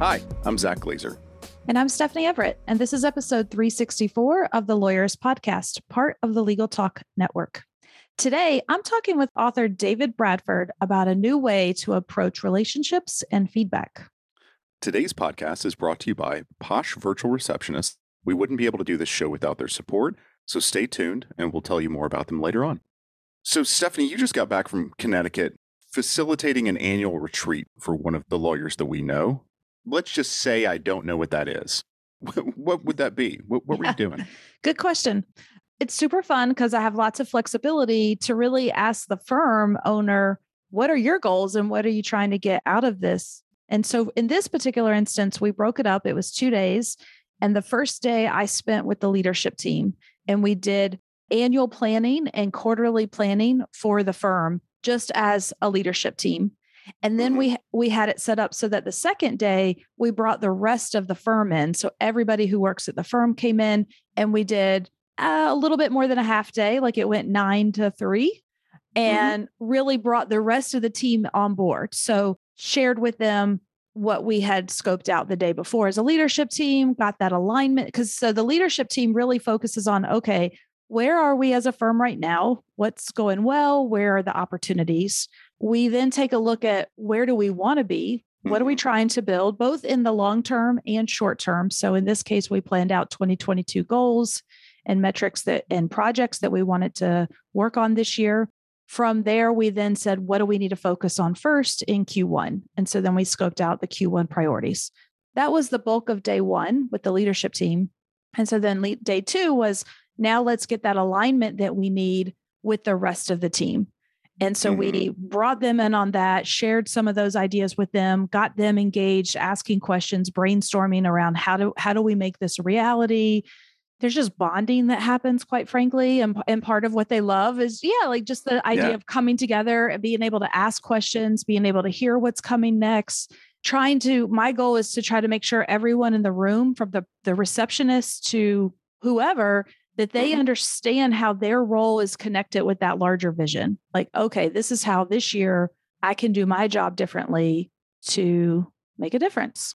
Hi, I'm Zack Glaser. And I'm Stephanie Everett, and this is episode 364 of the Lawyerist Podcast, part of the Legal Talk Network. Today, I'm talking with author David Bradford about a new way to approach relationships and feedback. Today's podcast is brought to you by Posh Virtual Receptionists. We wouldn't be able to do this show without their support, so stay tuned and we'll tell you more about them later on. So, Stephanie, you just got back from Connecticut facilitating an annual retreat for one of the lawyers that we know let's just say I don't know what that is. what would that be? What, what were you doing? Good question. It's super fun because I have lots of flexibility to really ask the firm owner, what are your goals and what are you trying to get out of this? And so in this particular instance, we broke it up. It was two days. And the first day I spent with the leadership team and we did annual planning and quarterly planning for the firm just as a leadership team. And then mm-hmm. we we had it set up so that the second day we brought the rest of the firm in. So everybody who works at the firm came in and we did uh, a little bit more than a half day, like it went 9 to 3 mm-hmm. and mm-hmm. really brought the rest of the team on board. So shared with them what we had scoped out the day before as a leadership team, got that alignment because so the leadership team really focuses on okay, where are we as a firm right now? What's going well? Where are the opportunities? We then take a look at where do we want to be? What are we mm-hmm. trying to build, both in the long term and short term? So in this case, we planned out 2022 goals and metrics that and projects that we wanted to work on this year. From there, we then said, what do we need to focus on first in Q1? And so then we scoped out the Q1 priorities. That was the bulk of day one with the leadership team. And so then day two was now let's get that alignment that we need with the rest of the team. And so mm-hmm. we brought them in on that, shared some of those ideas with them, got them engaged, asking questions, brainstorming around how do how do we make this a reality? There's just bonding that happens, quite frankly. And, and part of what they love is, yeah, like just the idea yeah. of coming together and being able to ask questions, being able to hear what's coming next. Trying to, my goal is to try to make sure everyone in the room, from the, the receptionist to whoever, that they mm-hmm. understand how their role is connected with that larger vision. Like, okay, this is how this year I can do my job differently to make a difference.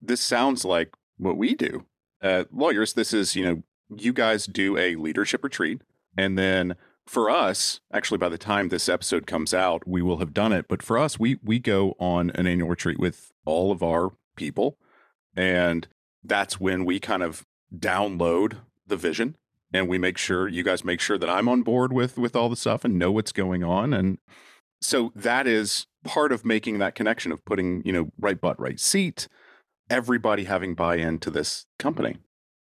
This sounds like what we do. Uh, lawyers, this is, you know, you guys do a leadership retreat. And then for us, actually, by the time this episode comes out, we will have done it. But for us, we we go on an annual retreat with all of our people. And that's when we kind of download the vision and we make sure you guys make sure that I'm on board with with all the stuff and know what's going on and so that is part of making that connection of putting, you know, right butt right seat, everybody having buy-in to this company.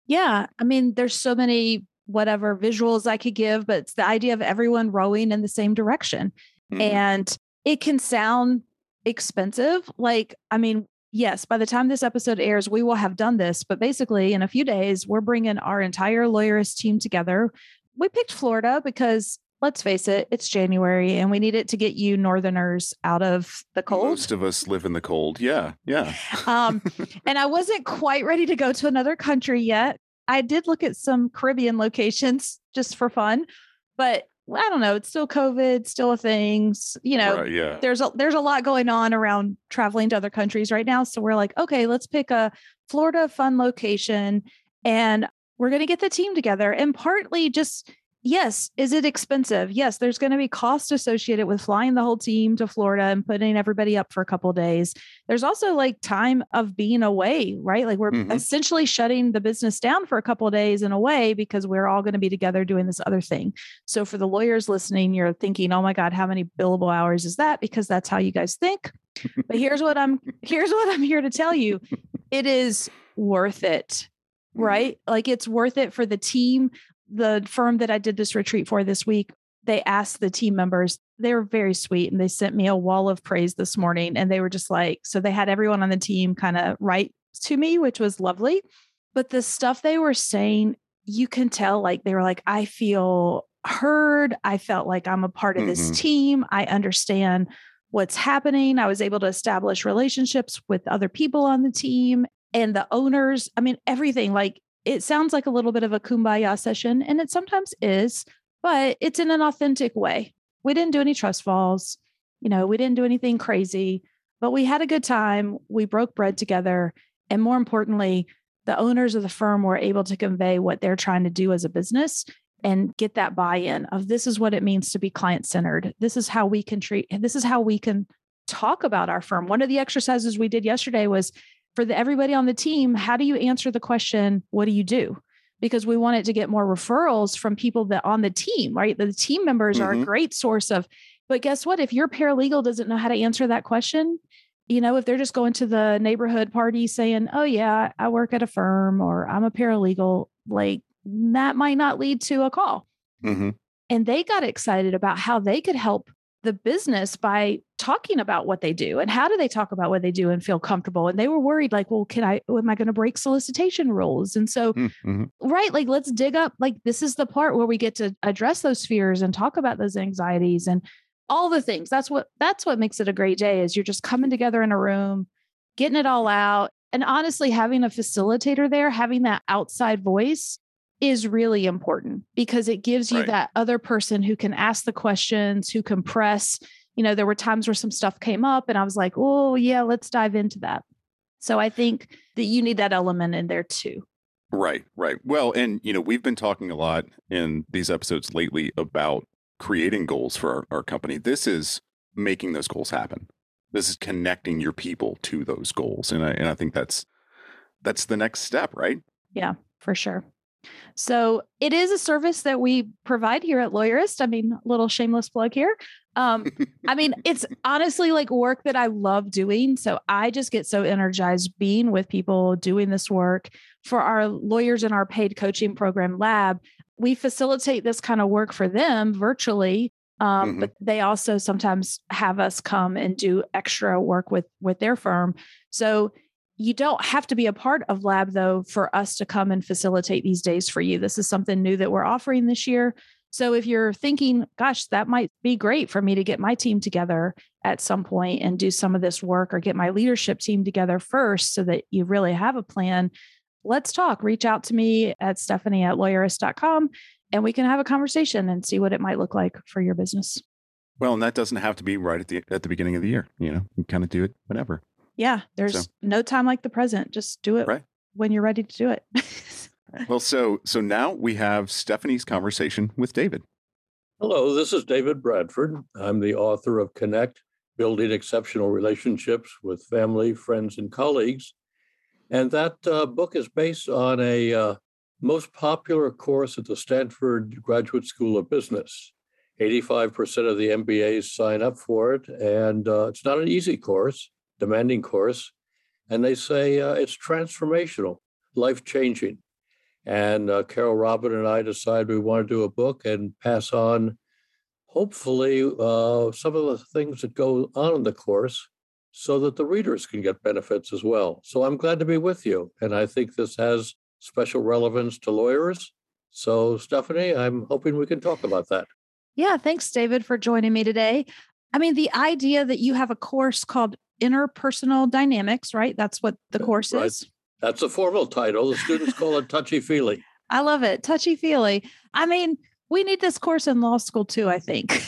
Yeah, I mean there's so many whatever visuals I could give, but it's the idea of everyone rowing in the same direction. Mm-hmm. And it can sound expensive. Like, I mean, yes, by the time this episode airs, we will have done this. But basically, in a few days, we're bringing our entire lawyerist team together. We picked Florida because let's face it, it's January and we need it to get you northerners out of the cold. Most of us live in the cold. Yeah. Yeah. um, and I wasn't quite ready to go to another country yet. I did look at some Caribbean locations just for fun, but I don't know. It's still COVID, still a thing. You know, right, yeah. There's a there's a lot going on around traveling to other countries right now. So we're like, okay, let's pick a Florida fun location, and we're going to get the team together. And partly just yes, is it expensive? Yes, there's going to be cost associated with flying the whole team to Florida and putting everybody up for a couple days. There's also like time of being away, right? Like we're mm-hmm. essentially shutting the business down for a couple days in a way because we're all going to be together doing this other thing. So for the lawyers listening, you're thinking, "Oh my god, how many billable hours is that?" because that's how you guys think. but here's what I'm here's what I'm here to tell you. It is worth it mm-hmm. right? Like it's worth it for the team the firm that I did this retreat for this week, they asked the team members, they were very sweet and they sent me a wall of praise this morning. And they were just like, so they had everyone on the team kind of write to me, which was lovely. But the stuff they were saying, you can tell like they were like, I feel heard. I felt like I'm a part of mm-hmm. this team. I understand what's happening. I was able to establish relationships with other people on the team and the owners. I mean, everything like it sounds like a little bit of a kumbaya session, and it sometimes is, but it's in an authentic way. We didn't do any trust falls. You know, we didn't do anything crazy, but we had a good time. We broke bread together. And more importantly, the owners of the firm were able to convey what they're trying to do as a business and get that buy-in of this is what it means to be client centered. This is how we can treat this is how we can talk about our firm. One of the exercises we did yesterday was for the, everybody on the team, how do you answer the question, what do you do? Because we wanted to get more referrals from people that on the team, right? The team members mm-hmm. are a mm-hmm. great source of, but guess what? If your paralegal doesn't know how to answer that question, you know, if they're just going to the neighborhood party saying, oh, yeah, I work at a firm or I'm a paralegal, like that might not lead to a call. Mm-hmm. And they got excited about how they could help the business by talking about what they do and how do they talk about what they do and feel comfortable. And they were worried like well can i am i going to break solicitation rules? And so mm-hmm. right like let's dig up like this is the part where we get to address those fears and talk about those anxieties and all the things. That's what that's what makes it a great day is you're just coming together in a room getting it all out and honestly having a facilitator there having that outside voice is really important because it gives you right. that other person who can ask the questions, who can press. You know, there were times where some stuff came up and I was like, oh, yeah, let's dive into that. So I think that you need that element in there too. Right, right. Well, and, you know, we've been talking a lot in these episodes lately about creating goals for our, our company. This is making those goals happen. This is connecting your people to those goals. And I, and I think that's, that's the next step, right? Yeah, for sure. So it is a service that we provide here at Lawyerist. I mean, little shameless plug here. Um, I mean, it's honestly like work that I love doing. So I just get so energized being with people doing this work. For our lawyers in our paid coaching program lab, we facilitate this kind of work for them virtually. Um, mm-hmm. But they also sometimes have us come and do extra work with with their firm. So you don't have to be a part of lab though for us to come and facilitate these days for you. This is something new that we're offering this year. So if you're thinking gosh that might be great for me to get my team together at some point and do some of this work or get my leadership team together first so that you really have a plan let's talk. Reach out to me at stephanie at lawyerist.com and we can have a conversation and see what it might look like for your business. Well and that doesn't have to be right at the at the beginning of the year you know you kind of do it whenever yeah, there's so, no time like the present. Just do it right. when you're ready to do it. well, so so now we have Stephanie's conversation with David. Hello, this is David Bradford. I'm the author of Connect: Building Exceptional Relationships with Family, Friends, and Colleagues. And that uh, book is based on a uh, most popular course at the Stanford Graduate School of Business. 85% of the MBAs sign up for it, and uh, it's not an easy course demanding course, and they say uh, it's transformational, life changing. And uh, Carole Robin and I decided we want to do a book and pass on, hopefully, uh, some of the things that go on in the course so that the readers can get benefits as well. So I'm glad to be with you. And I think this has special relevance to lawyers. So, Stephanie, I'm hoping we can talk about that. Yeah, thanks, David, for joining me today. I mean, the idea that you have a course called interpersonal dynamics, right? That's what the course right. is. That's a formal title. The students call it touchy feely. I love it. Touchy feely. I mean, we need this course in law school too, I think.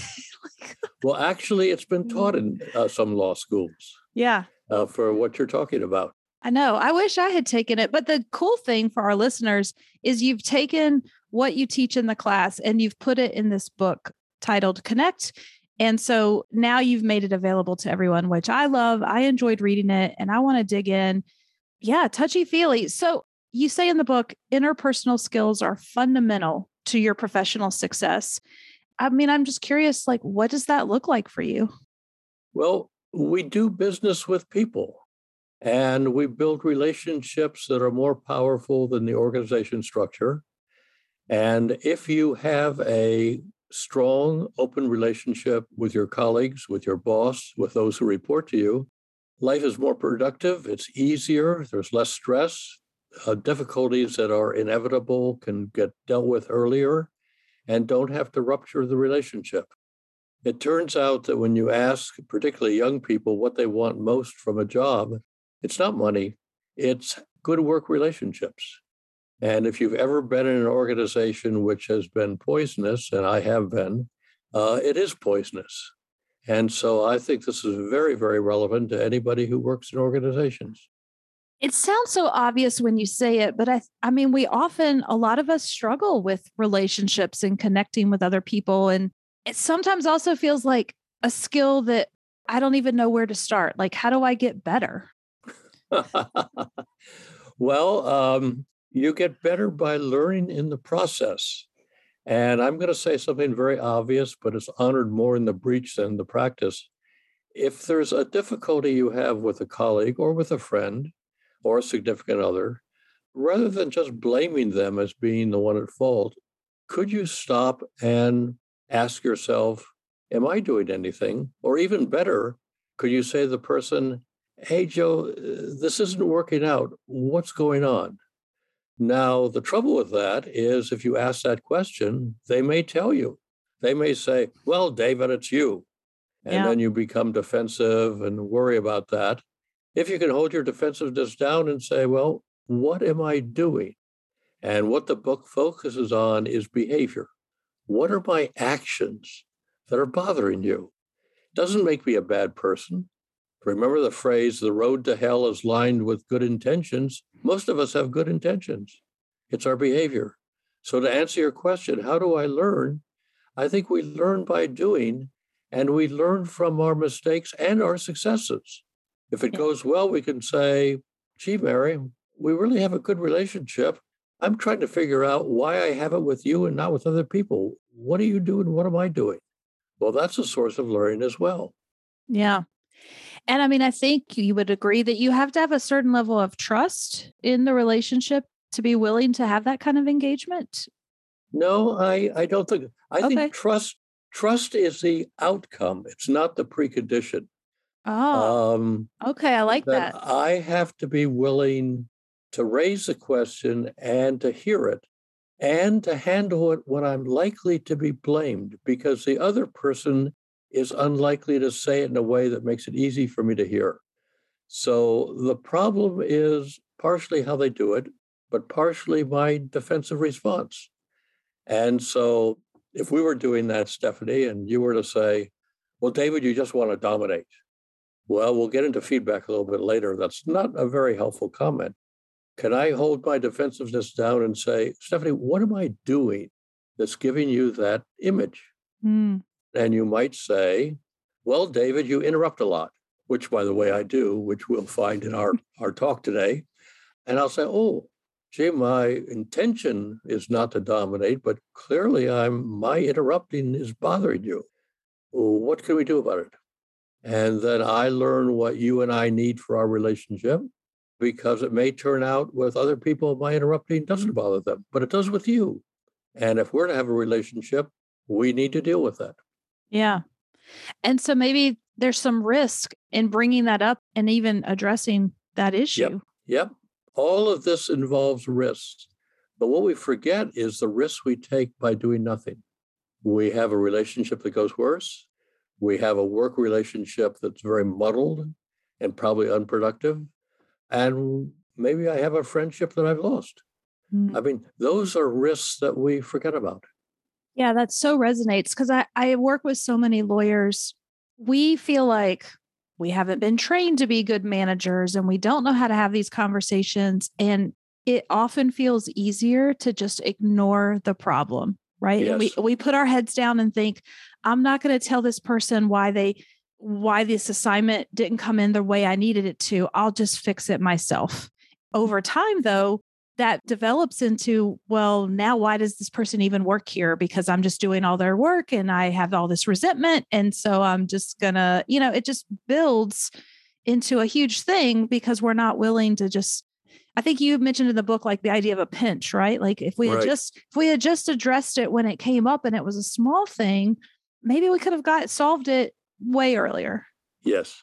well, actually, it's been taught in uh, some law schools. Yeah. Uh, for what you're talking about. I know. I wish I had taken it. But the cool thing for our listeners is you've taken what you teach in the class and you've put it in this book titled Connect and so now you've made it available to everyone, which I love. I enjoyed reading it and I want to dig in. Yeah, touchy feely. So you say in the book, interpersonal skills are fundamental to your professional success. I mean, I'm just curious, like, what does that look like for you? Well, we do business with people and we build relationships that are more powerful than the organization structure. And if you have a strong, open relationship with your colleagues, with your boss, with those who report to you, life is more productive, it's easier, there's less stress. Uh, difficulties that are inevitable can get dealt with earlier and don't have to rupture the relationship. It turns out that when you ask, particularly young people, what they want most from a job, it's not money, it's good work relationships. And if you've ever been in an organization which has been poisonous, and I have been, uh, it is poisonous. And so I think this is very, very relevant to anybody who works in organizations. It sounds so obvious when you say it, but I I mean we often a lot of us struggle with relationships and connecting with other people and it sometimes also feels like a skill that I don't even know where to start. Like how do I get better? well, um, you get better by learning in the process. And I'm going to say something very obvious, but it's honored more in the breach than the practice. If there's a difficulty you have with a colleague or with a friend or a significant other, rather than just blaming them as being the one at fault, could you stop and ask yourself, Am I doing anything? Or even better, could you say to the person, Hey, Joe, this isn't working out. What's going on? Now, the trouble with that is if you ask that question, they may tell you. They may say, Well, David, it's you. And yeah. then you become defensive and worry about that. If you can hold your defensiveness down and say, Well, what am I doing? And what the book focuses on is behavior. What are my actions that are bothering you? Doesn't make me a bad person. Remember the phrase, the road to hell is lined with good intentions. Most of us have good intentions. It's our behavior. So, to answer your question, how do I learn? I think we learn by doing, and we learn from our mistakes and our successes. If it goes well, we can say, gee, Mary, we really have a good relationship. I'm trying to figure out why I have it with you and not with other people. What are you doing? What am I doing? Well, that's a source of learning as well. Yeah. And I mean, I think you would agree that you have to have a certain level of trust in the relationship to be willing to have that kind of engagement. No, I, I don't think. I okay. think trust trust is the outcome. It's not the precondition. Oh, um, okay. I like that, that. I have to be willing to raise the question and to hear it and to handle it when I'm likely to be blamed because the other person is unlikely to say it in a way that makes it easy for me to hear. So the problem is partially how they do it, but partially my defensive response. And so if we were doing that, Stephanie, and you were to say, well, David, you just want to dominate. Well, we'll get into feedback a little bit later. That's not a very helpful comment. Can I hold my defensiveness down and say, Stephanie, what am I doing that's giving you that image? Mm. And you might say, well, David, you interrupt a lot, which, by the way, I do, which we'll find in our, our talk today. And I'll say, oh, gee, my intention is not to dominate, but clearly I'm my interrupting is bothering you. What can we do about it? And then I learn what you and I need for our relationship because it may turn out with other people my interrupting doesn't mm-hmm. bother them, but it does with you. And if we're to have a relationship, we need to deal with that. Yeah. And so maybe there's some risk in bringing that up and even addressing that issue. Yep. yep. All of this involves risks. But what we forget is the risks we take by doing nothing. We have a relationship that goes worse. We have a work relationship that's very muddled and probably unproductive. And maybe I have a friendship that I've lost. Mm. I mean, those are risks that we forget about. Yeah, that so resonates because I, I work with so many lawyers. We feel like we haven't been trained to be good managers and we don't know how to have these conversations. And it often feels easier to just ignore the problem, right? Yes. we we put our heads down and think, I'm not going to tell this person why they why this assignment didn't come in the way I needed it to. I'll just fix it myself. Over time, though, that develops into well now why does this person even work here because i'm just doing all their work and i have all this resentment and so i'm just gonna you know it just builds into a huge thing because we're not willing to just I think you mentioned in the book like the idea of a pinch, right? Like if we had just if we had just addressed it when it came up and it was a small thing, maybe we could have got solved it way earlier. Yes.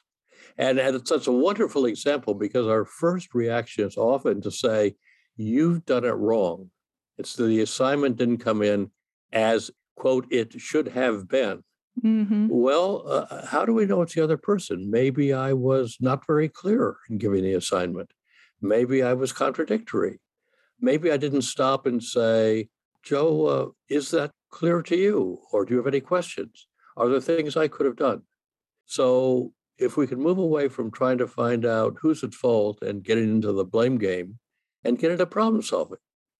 And, and it's such a wonderful example because our first reaction is often to say, you've done it wrong. It's the assignment didn't come in as, quote, it should have been. Mm-hmm. Well, uh, how do we know it's the other person? Maybe I was not very clear in giving the assignment. Maybe I was contradictory. Maybe I didn't stop and say, Joe, uh, is that clear to you? Or do you have any questions? Are there things I could have done? So, if we can move away from trying to find out who's at fault and getting into the blame game and get into problem solving,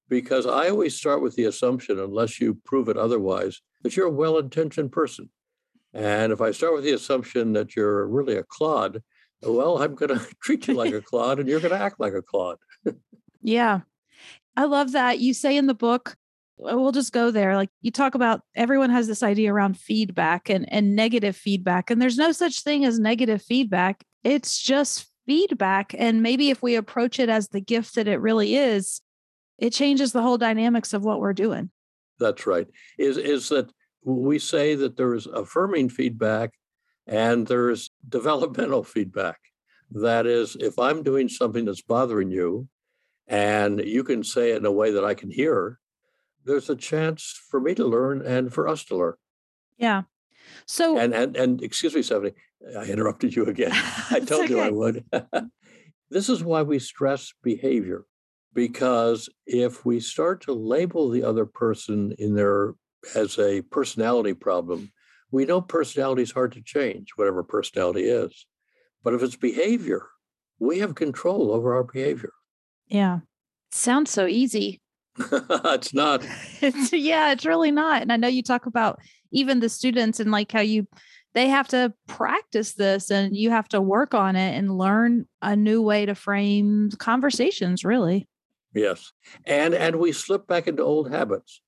because I always start with the assumption, unless you prove it otherwise, that you're a well intentioned person. And if I start with the assumption that you're really a clod, well, I'm going to treat you like a clod and you're going to act like a clod. Yeah. I love that. You say in the book, uh, we'll just go there. Like you talk about everyone has this idea around feedback and, and negative feedback. And there's no such thing as negative feedback. It's just feedback. And maybe if we approach it as the gift that it really is, it changes the whole dynamics of what we're doing. That's right. Is is that we say that there is affirming feedback and there's developmental feedback. That is, if I'm doing something that's bothering you and you can say it in a way that I can hear, there's a chance for me to learn and for us to learn. Yeah. So And and and excuse me, Stephanie, I interrupted you again. I told you I would. this is why we stress behavior, because if we start to label the other person in their as a personality problem, we know personality is hard to change, whatever personality is. But if it's behavior, we have control over our behavior. yeah. Sounds so easy. it's not. it's yeah, it's really not. And I know you talk about even the students and like how you they have to practice this and you have to work on it and learn a new way to frame conversations, really. Yes. And and we slip back into old habits.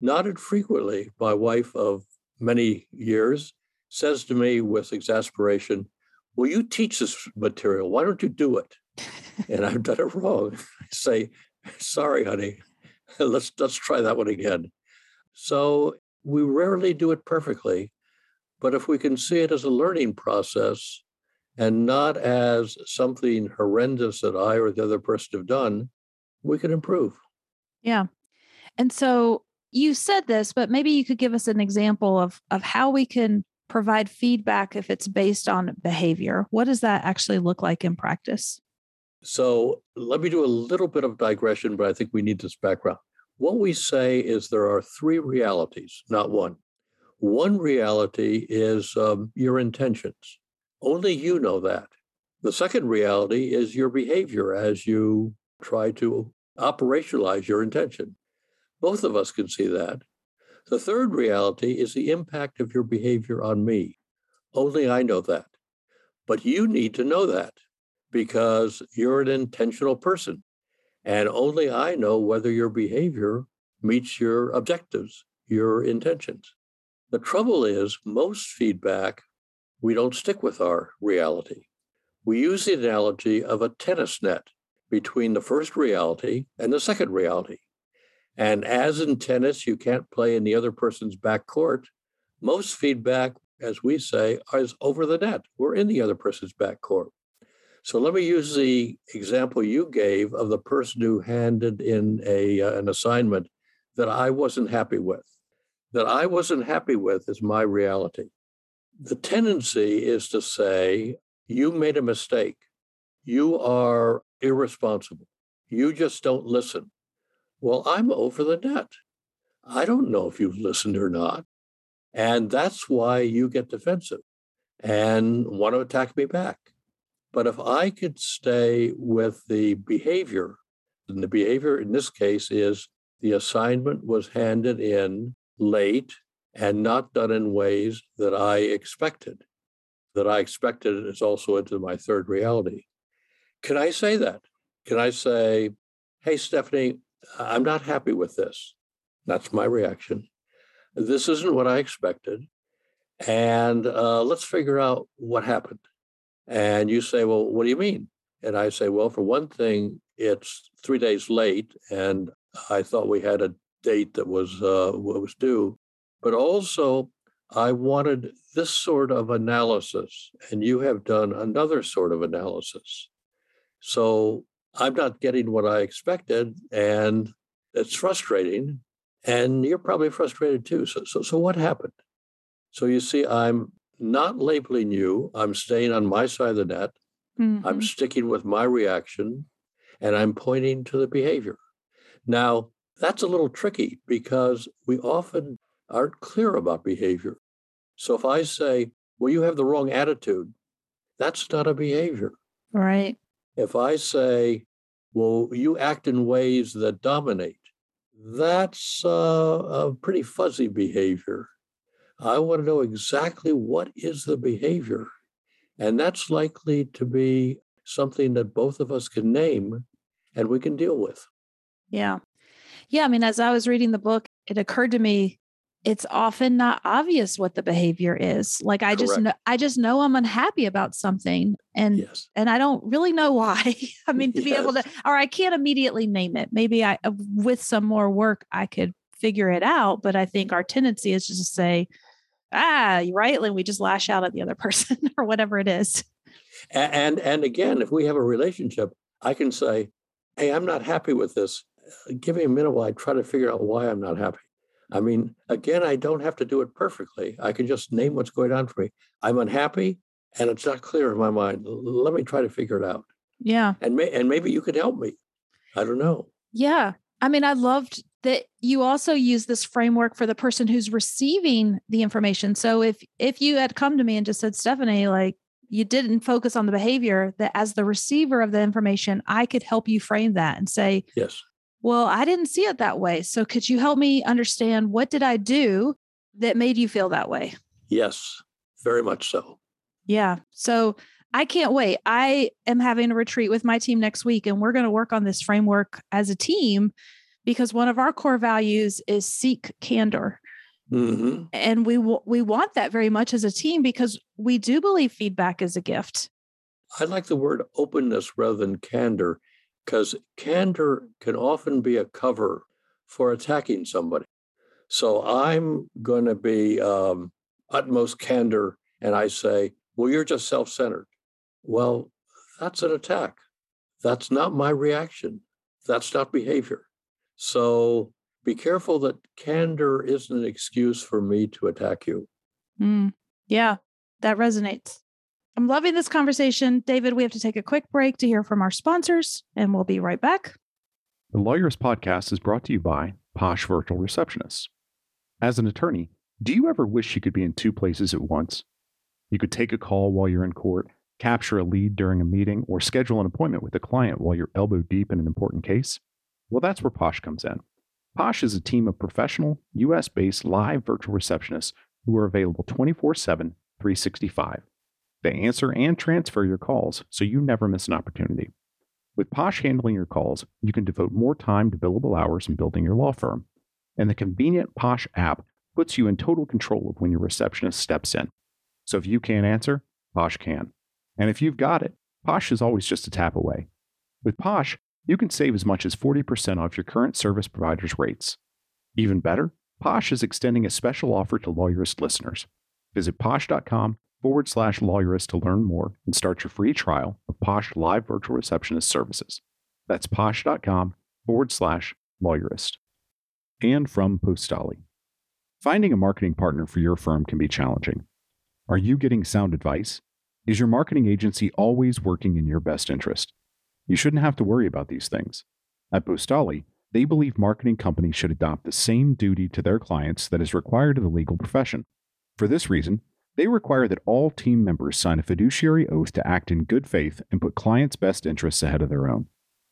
Not infrequently, my wife of many years says to me with exasperation, Will you teach this material? Why don't you do it? And I've done it wrong. I say, sorry, honey. Let's let's try that one again. So we rarely do it perfectly, but if we can see it as a learning process and not as something horrendous that I or the other person have done, we can improve. Yeah. And so you said this, but maybe you could give us an example of of how we can provide feedback if it's based on behavior. What does that actually look like in practice? So let me do a little bit of digression, but I think we need this background. What we say is there are three realities, not one. One reality is um, your intentions. Only you know that. The second reality is your behavior as you try to operationalize your intention. Both of us can see that. The third reality is the impact of your behavior on me. Only I know that. But you need to know that because you're an intentional person. And only I know whether your behavior meets your objectives, your intentions. The trouble is, most feedback, we don't stick with our reality. We use the analogy of a tennis net between the first reality and the second reality. And as in tennis, you can't play in the other person's back court. Most feedback, as we say, is over the net. We're in the other person's back court. So let me use the example you gave of the person who handed in a, uh, an assignment that I wasn't happy with. That I wasn't happy with is my reality. The tendency is to say, you made a mistake. You are irresponsible. You just don't listen. Well, I'm over the net. I don't know if you've listened or not. And that's why you get defensive and want to attack me back. But if I could stay with the behavior, and the behavior in this case is the assignment was handed in late and not done in ways that I expected. That I expected is also into my third reality. Can I say that? Can I say, hey, Stephanie, I'm not happy with this? That's my reaction. This isn't what I expected. And uh, let's figure out what happened. And you say, well, what do you mean? And I say, well, for one thing, it's three days late, and I thought we had a date that was uh, was due. But also, I wanted this sort of analysis, and you have done another sort of analysis. So I'm not getting what I expected, and it's frustrating. And you're probably frustrated too. So, so, so what happened? So you see, I'm not labeling you. I'm staying on my side of the net. Mm-hmm. I'm sticking with my reaction, and I'm pointing to the behavior. Now, that's a little tricky because we often aren't clear about behavior. So if I say, well, you have the wrong attitude, that's not a behavior. Right. If I say, well, you act in ways that dominate, that's uh, a pretty fuzzy behavior. I want to know exactly what is the behavior. And that's likely to be something that both of us can name and we can deal with. Yeah. Yeah. I mean, as I was reading the book, it occurred to me it's often not obvious what the behavior is like i Correct. just know i just know i'm unhappy about something and yes. and i don't really know why i mean to yes. be able to or i can't immediately name it maybe i uh, with some more work i could figure it out but i think our tendency is just to say ah you're right and we just lash out at the other person or whatever it is and and again if we have a relationship i can say hey i'm not happy with this give me a minute while i try to figure out why i'm not happy I mean, again, I don't have to do it perfectly. I can just name what's going on for me. I'm unhappy and it's not clear in my mind. Let me try to figure it out. Yeah. And may, and maybe you could help me. I don't know. Yeah. I mean, I loved that you also use this framework for the person who's receiving the information. So if if you had come to me and just said, Stephanie, like you didn't focus on the behavior, that as the receiver of the information, I could help you frame that and say, Yes well, I didn't see it that way. So could you help me understand what did I do that made you feel that way? Yes, very much so. Yeah. So I can't wait. I am having a retreat with my team next week, and we're going to work on this framework as a team because one of our core values is seek candor. Mm-hmm. And we w- we want that very much as a team because we do believe feedback is a gift. I like the word openness rather than candor because candor can often be a cover for attacking somebody. So I'm going to be um, utmost candor, and I say, Well, you're just self centered. Well, that's an attack. That's not my reaction. That's not behavior. So be careful that candor isn't an excuse for me to attack you. Mm, yeah, that resonates. I'm loving this conversation. David, we have to take a quick break to hear from our sponsors, and we'll be right back. The Lawyerist Podcast is brought to you by Posh Virtual Receptionists. As an attorney, do you ever wish you could be in two places at once? You could take a call while you're in court, capture a lead during a meeting, or schedule an appointment with a client while you're elbow deep in an important case? Well, that's where Posh comes in. Posh is a team of professional, US based live virtual receptionists who are available 24 7, 365 they answer and transfer your calls so you never miss an opportunity. With Posh handling your calls, you can devote more time to billable hours in building your law firm. And the convenient Posh app puts you in total control of when your receptionist steps in. So if you can't answer, Posh can. And if you've got it, Posh is always just a tap away. With Posh, you can save as much as 40% off your current service provider's rates. Even better, Posh is extending a special offer to Lawyerist listeners. Visit posh.com forward slash lawyerist to learn more and start your free trial of Posh Live Virtual Receptionist services. That's posh.com forward slash lawyerist. And from Postali. Finding a marketing partner for your firm can be challenging. Are you getting sound advice? Is your marketing agency always working in your best interest? You shouldn't have to worry about these things. At Postali, they believe marketing companies should adopt the same duty to their clients that is required of the legal profession. For this reason, they require that all team members sign a fiduciary oath to act in good faith and put clients' best interests ahead of their own.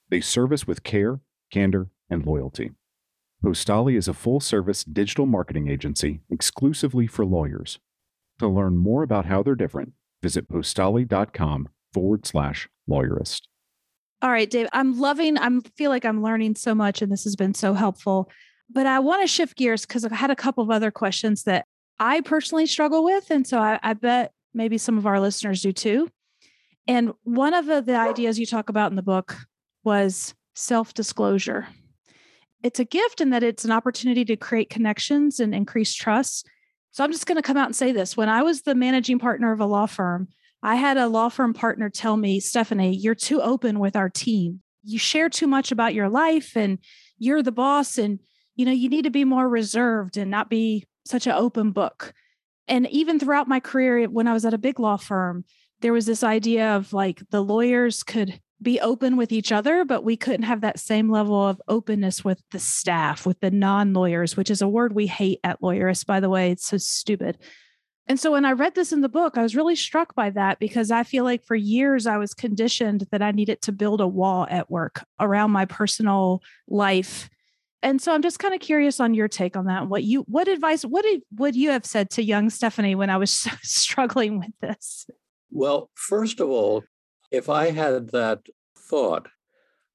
They service with care, candor, and loyalty. Postali is a full service digital marketing agency exclusively for lawyers. To learn more about how they're different, visit postali.com forward slash lawyerist. All right, Dave, I'm loving, I feel like I'm learning so much and this has been so helpful. But I want to shift gears because I've had a couple of other questions that I personally struggle with. And so I, I bet maybe some of our listeners do too. And one of the, the ideas you talk about in the book was self disclosure. It's a gift in that it's an opportunity to create connections and increase trust. So I'm just going to come out and say this. When I was the managing partner of a law firm, I had a law firm partner tell me, Stephanie, you're too open with our team. You share too much about your life and you're the boss and you know, you need to be more reserved and not be such an open book. And even throughout my career when I was at a big law firm, there was this idea of like the lawyers could be open with each other, but we couldn't have that same level of openness with the staff, with the non lawyers, which is a word we hate at Lawyerist, by the way. It's so stupid. And so when I read this in the book, I was really struck by that because I feel like for years I was conditioned that I needed to build a wall at work around my personal life. And so I'm just kind of curious on your take on that. What you what advice what did, would you have said to young Stephanie when I was struggling with this? Well, first of all, if I had that thought,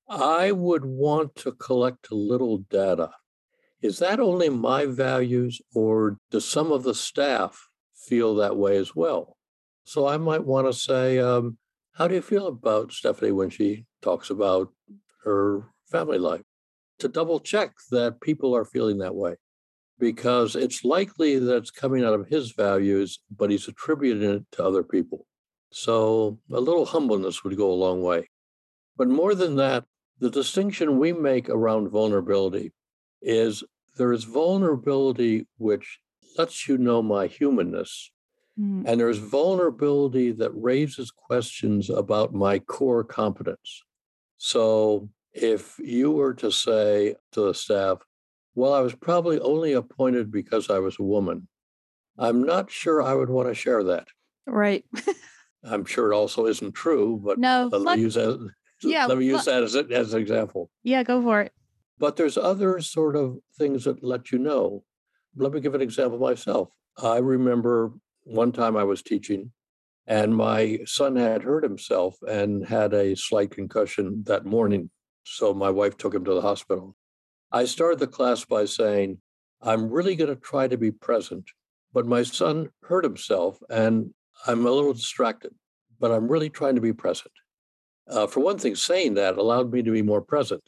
I would want to collect a little data. Is that only my values, or does some of the staff feel that way as well. So I might want to say, um, how do you feel about Stephanie when she talks about her family life? To double check that people are feeling that way, because it's likely that it's coming out of his values, but he's attributing it to other people. So a little humbleness would go a long way. But more than that, the distinction we make around vulnerability is there is vulnerability which lets you know my humanness. Mm. And there's vulnerability that raises questions about my core competence. So if you were to say to the staff, well, I was probably only appointed because I was a woman, I'm not sure I would want to share that. Right. I'm sure it also isn't true, but no, let, me use that. Yeah, let me use that as, a, as an example. Yeah, go for it. But there's other sort of things that let you know let me give an example myself. I remember one time I was teaching, and my son had hurt himself and had a slight concussion that morning. So my wife took him to the hospital. I started the class by saying, I'm really going to try to be present, but my son hurt himself and I'm a little distracted, but I'm really trying to be present. Uh, for one thing, saying that allowed me to be more present.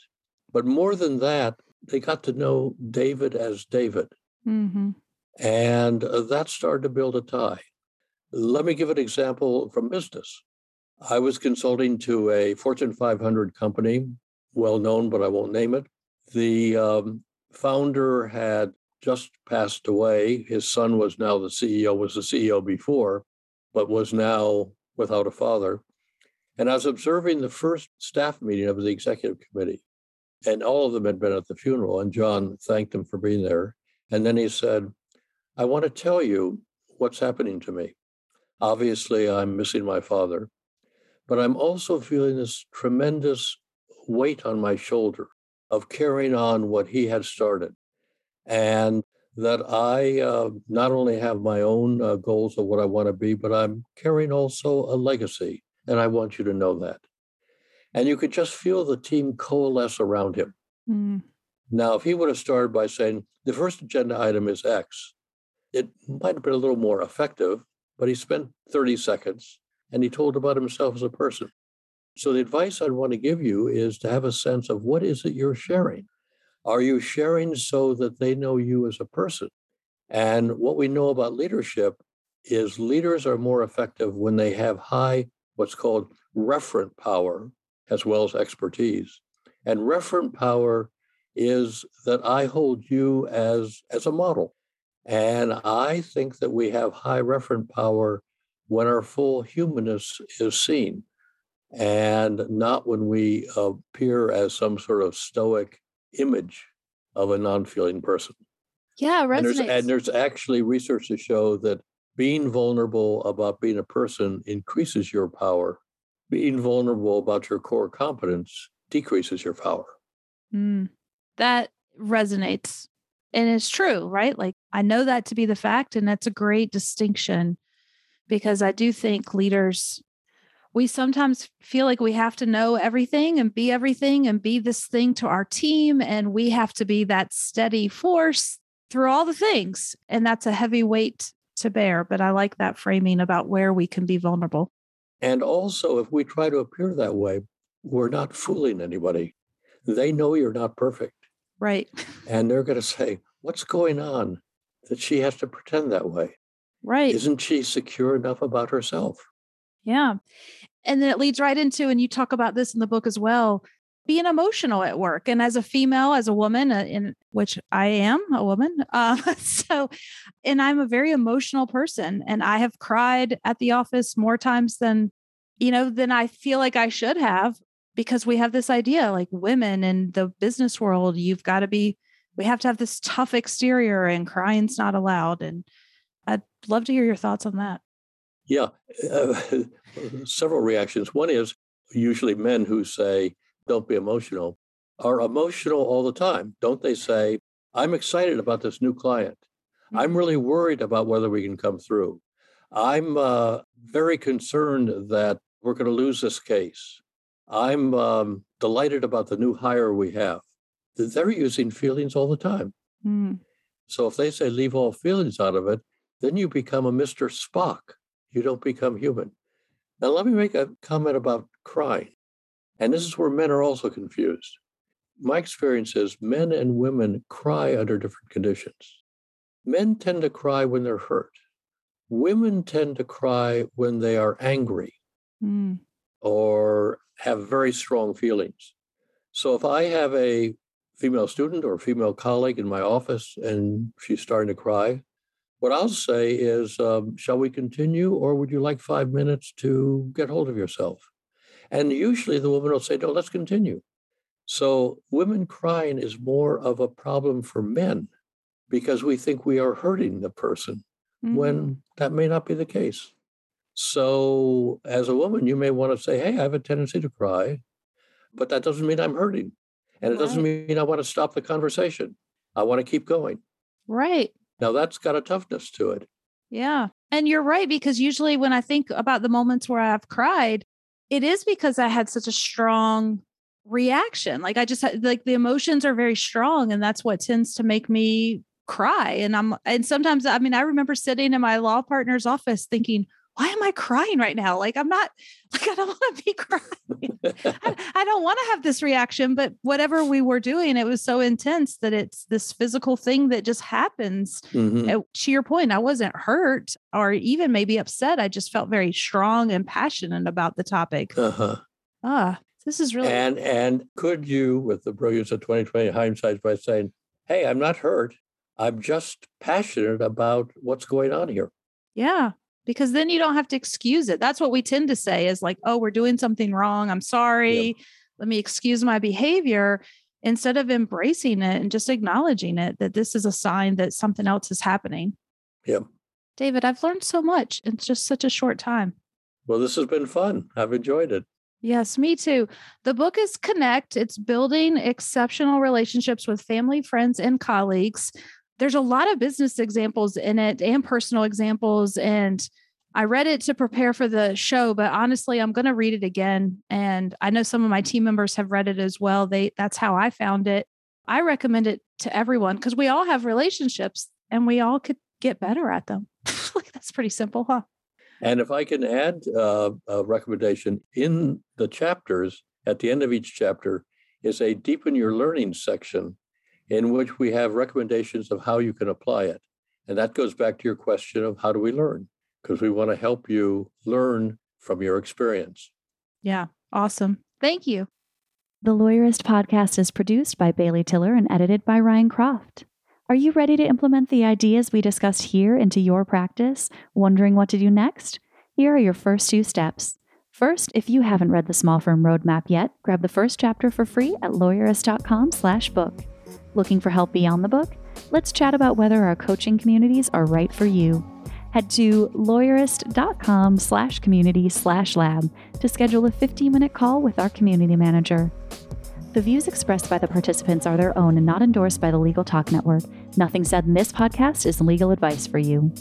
But more than that, they got to know David as David. Mm-hmm. And uh, that started to build a tie. Let me give an example from business. I was consulting to a Fortune 500 company, well known, but I won't name it. The um, founder had just passed away. His son was now the CEO, was the CEO before, but was now without a father. And I was observing the first staff meeting of the executive committee, and all of them had been at the funeral. And John thanked them for being there. And then he said, I want to tell you what's happening to me. Obviously, I'm missing my father, but I'm also feeling this tremendous weight on my shoulder of carrying on what he had started. And that I uh, not only have my own uh, goals of what I want to be, but I'm carrying also a legacy. And I want you to know that. And you could just feel the team coalesce around him. Mm. Now, if he would have started by saying, the first agenda item is X, it might have been a little more effective, but he spent 30 seconds and he told about himself as a person. So, the advice I'd want to give you is to have a sense of what is it you're sharing? Are you sharing so that they know you as a person? And what we know about leadership is leaders are more effective when they have high, what's called referent power, as well as expertise. And referent power is that I hold you as, as a model. And I think that we have high referent power when our full humanness is seen and not when we appear as some sort of stoic image of a non-feeling person. Yeah, resonates. And there's, and there's actually research to show that being vulnerable about being a person increases your power. Being vulnerable about your core competence decreases your power. Mm that resonates and it's true, right? Like I know that to be the fact, and that's a great distinction because I do think leaders, we sometimes feel like we have to know everything and be everything and be this thing to our team, and we have to be that steady force through all the things. And that's a heavy weight to bear. But I like that framing about where we can be vulnerable. And also, if we try to appear that way, we're not fooling anybody. They know you're not perfect. Right. And they're going to say, What's going on that she has to pretend that way? Right. Isn't she secure enough about herself? Yeah. And then it leads right into, and you talk about this in the book as well, being emotional at work. And as a female, as a woman, uh, in which I am a woman, uh, so, and I'm a very emotional person, and I have cried at the office more times than, you know, than I feel like I should have, because we have this idea, like women in the business world, you've got to be, we have to have this tough exterior, and crying's not allowed. And I'd love to hear your thoughts on that. Yeah, uh, several reactions. One is usually men who say, don't be emotional, are emotional all the time. Don't they say, I'm excited about this new client. I'm Mm-hmm. really worried about whether we can come through. I'm uh, very concerned that we're going to lose this case. I'm um, delighted about the new hire we have. They're using feelings all the time. Mm, So if they say leave all feelings out of it, then you become a Mr. Spock. You don't become human. Now, let me make a comment about crying. And this is where men are also confused. My experience is men and women cry under different conditions. Men tend to cry when they're hurt. Women tend to cry when they are angry mm, or have very strong feelings. So if I have a female student or female colleague in my office and she's starting to cry, what I'll say is, um, shall we continue or would you like five minutes to get hold of yourself? And usually the woman will say, no, let's continue. So women crying is more of a problem for men because we think we are hurting the person mm. when that may not be the case. So, as a woman, you may want to say, Hey, I have a tendency to cry, but that doesn't mean I'm hurting. And it doesn't mean I want to stop the conversation. I want to keep going. right. Now, that's got a toughness to it. Yeah. And you're right, because usually when I think about the moments where I've cried, it is because I had such a strong reaction. Like I just had, like the emotions are very strong, and that's what tends to make me cry. And I'm, and sometimes, I mean, I remember sitting in my law partner's office thinking, why am I crying right now? Like I'm not, like I don't want to be crying. I, I don't want to have this reaction, but whatever we were doing, it was so intense that it's this physical thing that just happens Mhm. uh, to your point, I wasn't hurt or even maybe upset. I just felt very strong and passionate about the topic. Uh-huh. Ah, this is really And and could you, with the brilliance of 2020 hindsight, by saying, Hey, I'm not hurt. I'm just passionate about what's going on here. yeah. Because then you don't have to excuse it. That's what we tend to say is like, oh, we're doing something wrong. I'm sorry. Let me excuse my behavior instead of embracing it and just acknowledging it that this is a sign that something else is happening. Yeah. David, I've learned so much in just such a short time. Well, this has been fun. I've enjoyed it. Yes, me too. The book is Connect. It's building exceptional relationships with family, friends, and colleagues. There's a lot of business examples in it and personal examples. And I read it to prepare for the show, but honestly, I'm going to read it again. And I know some of my team members have read it as well. They that's how I found it. I recommend it to everyone because we all have relationships and we all could get better at them. like that's pretty simple, huh? And if I can add uh, a recommendation in the chapters, at the end of each chapter is a deepen your learning section in which we have recommendations of how you can apply it. And that goes back to your question of how do we learn? Because we want to help you learn from your experience. Yeah. Awesome. Thank you. The Lawyerist podcast is produced by Bailey Tiller and edited by Ryan Croft. Are you ready to implement the ideas we discussed here into your practice? Wondering what to do next? Here are your first two steps. First, if you haven't read the Small Firm Roadmap yet, grab the first chapter for free at lawyerist.com/book. Looking for help beyond the book? Let's chat about whether our coaching communities are right for you. Head to lawyerist.com slash community slash lab to schedule a 15 minute call with our community manager. The views expressed by the participants are their own and not endorsed by the Legal Talk Network. Nothing said in this podcast is legal advice for you.